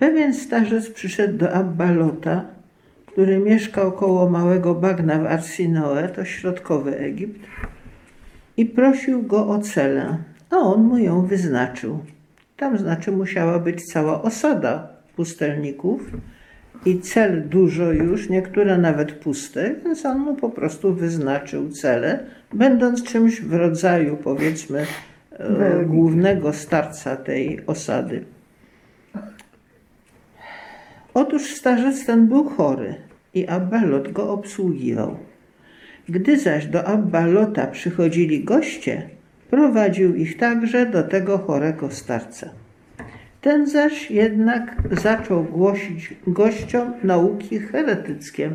Pewien starzec przyszedł do Abba Lota, który mieszkał koło małego bagna w Arsinoe, to środkowy Egipt, i prosił go o celę, a on mu ją wyznaczył. Tam znaczy musiała być cała osada pustelników i cel dużo już, niektóre nawet puste, więc on mu po prostu wyznaczył cele, będąc czymś w rodzaju powiedzmy e, głównego starca tej osady. Otóż starzec ten był chory i Abbalot go obsługiwał. Gdy zaś do Abbalota przychodzili goście, prowadził ich także do tego chorego starca. Ten zaś jednak zaczął głosić gościom nauki heretyckie.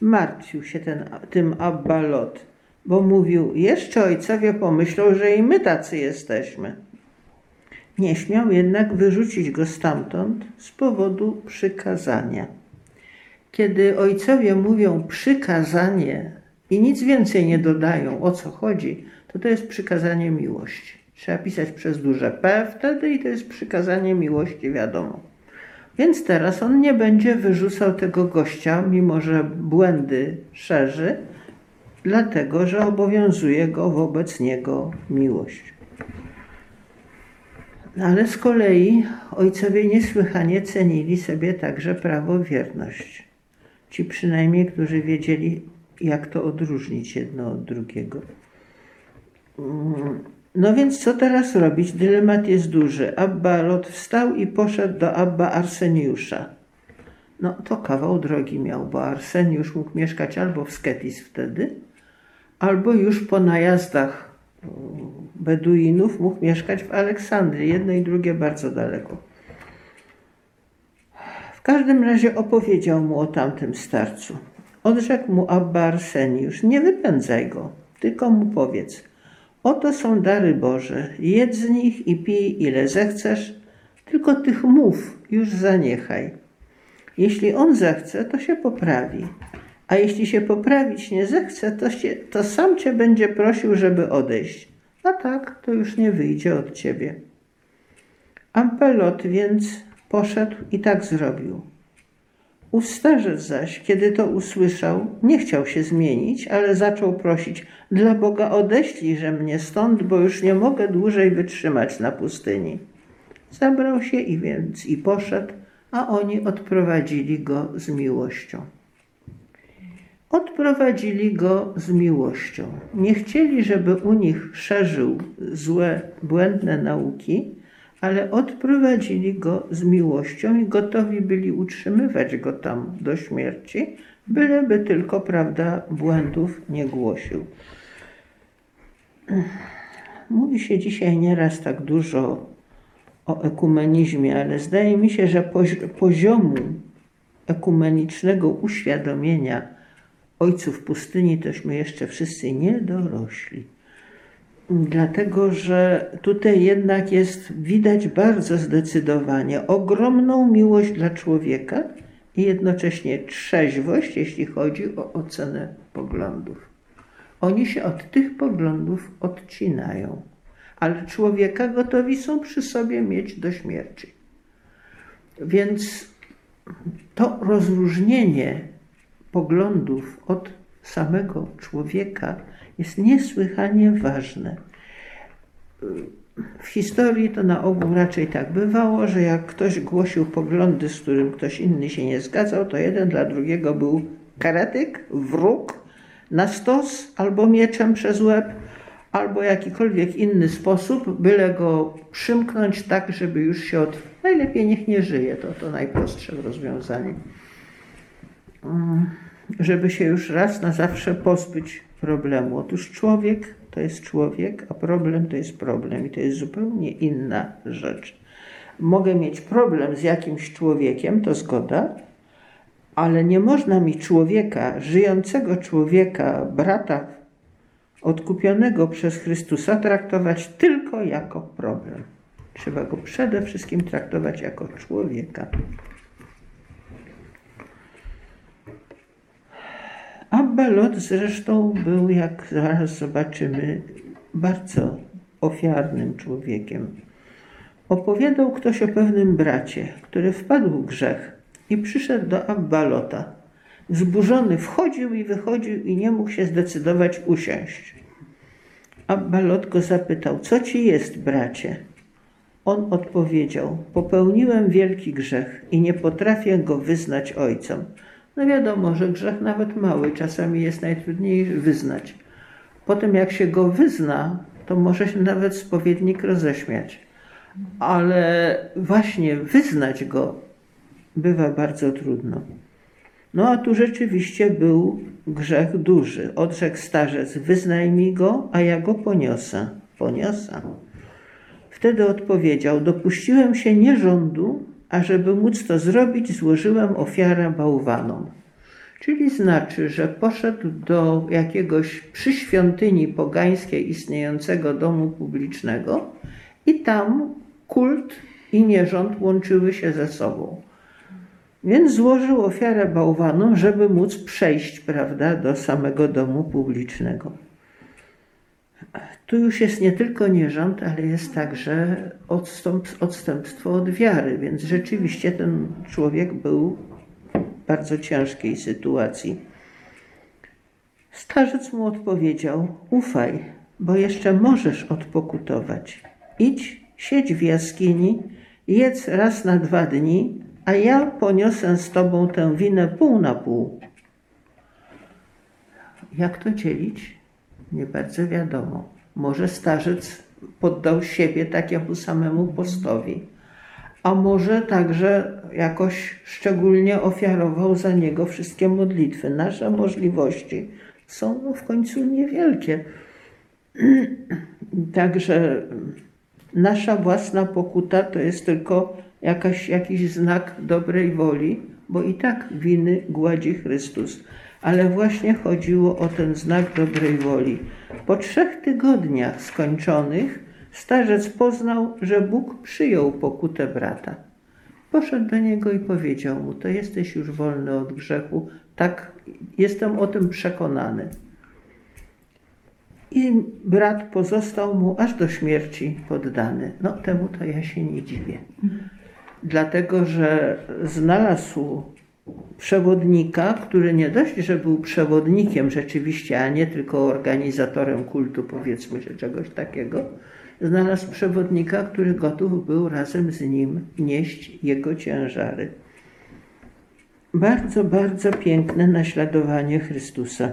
Martwił się ten, tym Abbalot, bo mówił, jeszcze ojcowie pomyślą, że i my tacy jesteśmy. Nie śmiał jednak wyrzucić go stamtąd z powodu przykazania. Kiedy ojcowie mówią przykazanie i nic więcej nie dodają, o co chodzi, to to jest przykazanie miłości. Trzeba pisać przez duże P wtedy i to jest przykazanie miłości, wiadomo. Więc teraz on nie będzie wyrzucał tego gościa, mimo że błędy szerzy, dlatego że obowiązuje go wobec niego miłość. Ale z kolei ojcowie niesłychanie cenili sobie także prawowierność. Ci przynajmniej, którzy wiedzieli, jak to odróżnić jedno od drugiego. No więc co teraz robić? Dylemat jest duży. Abba Lot wstał i poszedł do Abba Arseniusza. No to kawał drogi miał, bo Arseniusz mógł mieszkać albo w Sketis wtedy, albo już po najazdach Beduinów mógł mieszkać w Aleksandrii. Jedno i drugie bardzo daleko. W każdym razie opowiedział mu o tamtym starcu. Odrzekł mu Abba Arseniusz, nie wypędzaj go, tylko mu powiedz. Oto są dary Boże, jedz z nich i pij ile zechcesz, tylko tych mów już zaniechaj. Jeśli on zechce, to się poprawi, a jeśli się poprawić nie zechce, to, się, to sam cię będzie prosił, żeby odejść. A tak, to już nie wyjdzie od ciebie. Ampelot więc poszedł i tak zrobił. Ów starzec zaś, kiedy to usłyszał, nie chciał się zmienić, ale zaczął prosić: Dla Boga odeślijże mnie stąd, bo już nie mogę dłużej wytrzymać na pustyni. Zabrał się i więc i poszedł, a oni odprowadzili go z miłością. Odprowadzili go z miłością. Nie chcieli, żeby u nich szerzył złe, błędne nauki, ale odprowadzili go z miłością i gotowi byli utrzymywać go tam do śmierci, byleby tylko, prawda, błędów nie głosił. Mówi się dzisiaj nieraz tak dużo o ekumenizmie, ale zdaje mi się, że poziomu ekumenicznego uświadomienia ojców pustyni tośmy jeszcze wszyscy nie dorośli. Dlatego, że tutaj jednak jest widać bardzo zdecydowanie ogromną miłość dla człowieka i jednocześnie trzeźwość, jeśli chodzi o ocenę poglądów. Oni się od tych poglądów odcinają, ale człowieka gotowi są przy sobie mieć do śmierci. Więc to rozróżnienie poglądów od samego człowieka jest niesłychanie ważne. W historii to na ogół raczej tak bywało, że jak ktoś głosił poglądy, z którym ktoś inny się nie zgadzał, to jeden dla drugiego był karetyk, wróg, na stos albo mieczem przez łeb, albo jakikolwiek inny sposób, byle go przymknąć tak, żeby już się od... Najlepiej niech nie żyje, to to najprostsze rozwiązanie. Mm, żeby się już raz na zawsze pozbyć problemu. Otóż człowiek to jest człowiek, a problem to jest problem i to jest zupełnie inna rzecz. Mogę mieć problem z jakimś człowiekiem, to zgoda, ale nie można mi człowieka, żyjącego człowieka, brata odkupionego przez Chrystusa traktować tylko jako problem. Trzeba go przede wszystkim traktować jako człowieka. Abbalot zresztą był, jak zaraz zobaczymy, bardzo ofiarnym człowiekiem. Opowiadał ktoś o pewnym bracie, który wpadł w grzech i przyszedł do Abbalota. Wzburzony wchodził i wychodził i nie mógł się zdecydować usiąść. Abbalot go zapytał, co ci jest, bracie? On odpowiedział, popełniłem wielki grzech i nie potrafię go wyznać ojcom. No wiadomo, że grzech nawet mały czasami jest najtrudniej wyznać. Potem jak się go wyzna, to może się nawet spowiednik roześmiać. Ale właśnie wyznać go bywa bardzo trudno. No a tu rzeczywiście był grzech duży. Odrzekł starzec, wyznaj mi go, a ja go poniosę. Poniosę. Wtedy odpowiedział, dopuściłem się nierządu, a żeby móc to zrobić, złożyłem ofiarę bałwanom. Czyli znaczy, że poszedł do jakiegoś przy świątyni pogańskiej istniejącego domu publicznego i tam kult i nierząd łączyły się ze sobą. Więc złożył ofiarę bałwanom, żeby móc przejść prawda, do samego domu publicznego. Tu już jest nie tylko nierząd, ale jest także odstęp, odstępstwo od wiary, więc rzeczywiście ten człowiek był w bardzo ciężkiej sytuacji. Starzec mu odpowiedział: Ufaj, bo jeszcze możesz odpokutować. Idź, siedź w jaskini, jedz raz na dwa dni, a ja poniosę z tobą tę winę pół na pół. Jak to dzielić? Nie bardzo wiadomo. Może starzec poddał siebie takiemu samemu postowi, a może także jakoś szczególnie ofiarował za niego wszystkie modlitwy. Nasze możliwości są w końcu niewielkie. Także nasza własna pokuta to jest tylko jakaś, jakiś znak dobrej woli, bo i tak winy gładzi Chrystus. Ale właśnie chodziło o ten znak dobrej woli. Po trzech tygodniach skończonych starzec poznał, że Bóg przyjął pokutę brata. Poszedł do niego i powiedział mu: To jesteś już wolny od grzechu, tak, jestem o tym przekonany. I brat pozostał mu aż do śmierci poddany. No, temu to ja się nie dziwię. Dlatego, że znalazł przewodnika, który nie dość, że był przewodnikiem rzeczywiście, a nie tylko organizatorem kultu, powiedzmy, że czegoś takiego, znalazł przewodnika, który gotów był razem z nim nieść jego ciężary. Bardzo, bardzo piękne naśladowanie Chrystusa.